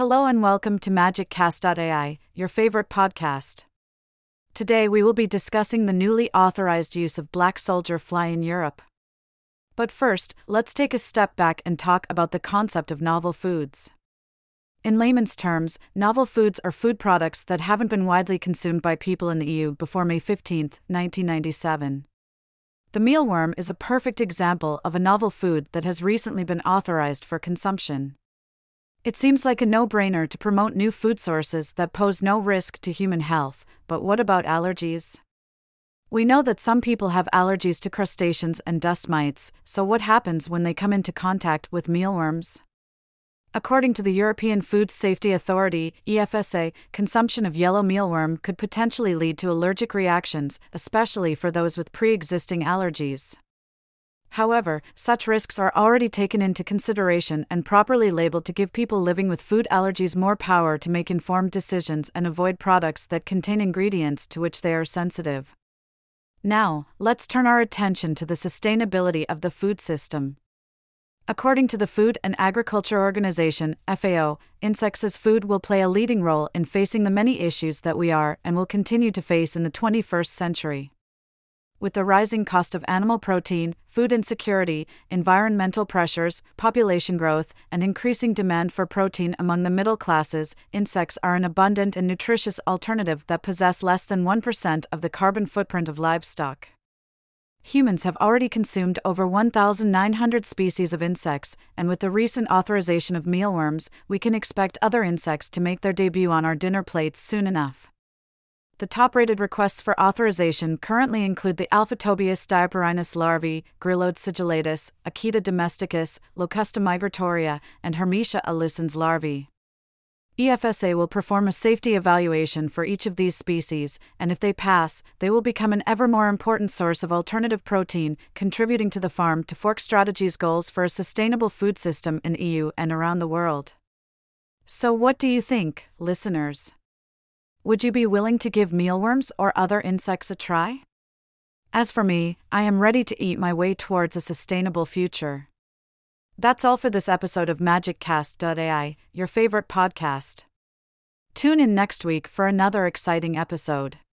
Hello and welcome to MagicCast.ai, your favorite podcast. Today we will be discussing the newly authorized use of black soldier fly in Europe. But first, let's take a step back and talk about the concept of novel foods. In layman's terms, novel foods are food products that haven't been widely consumed by people in the EU before May 15, 1997. The mealworm is a perfect example of a novel food that has recently been authorized for consumption. It seems like a no brainer to promote new food sources that pose no risk to human health, but what about allergies? We know that some people have allergies to crustaceans and dust mites, so what happens when they come into contact with mealworms? According to the European Food Safety Authority, EFSA, consumption of yellow mealworm could potentially lead to allergic reactions, especially for those with pre existing allergies. However, such risks are already taken into consideration and properly labeled to give people living with food allergies more power to make informed decisions and avoid products that contain ingredients to which they are sensitive. Now, let's turn our attention to the sustainability of the food system. According to the Food and Agriculture Organization, FAO, insects as food will play a leading role in facing the many issues that we are and will continue to face in the 21st century with the rising cost of animal protein, food insecurity, environmental pressures, population growth, and increasing demand for protein among the middle classes, insects are an abundant and nutritious alternative that possess less than 1% of the carbon footprint of livestock. Humans have already consumed over 1,900 species of insects, and with the recent authorization of mealworms, we can expect other insects to make their debut on our dinner plates soon enough. The top rated requests for authorization currently include the Alphitobius diaperinus larvae, Gryllodes sigillatus, Acheta domesticus, Locusta migratoria, and Hermetia illucens larvae. EFSA will perform a safety evaluation for each of these species, and if they pass, they will become an ever more important source of alternative protein, contributing to the Farm to Fork Strategy's goals for a sustainable food system in the EU and around the world. So, what do you think, listeners? Would you be willing to give mealworms or other insects a try? As for me, I am ready to eat my way towards a sustainable future. That's all for this episode of MagicCast.ai, your favorite podcast. Tune in next week for another exciting episode.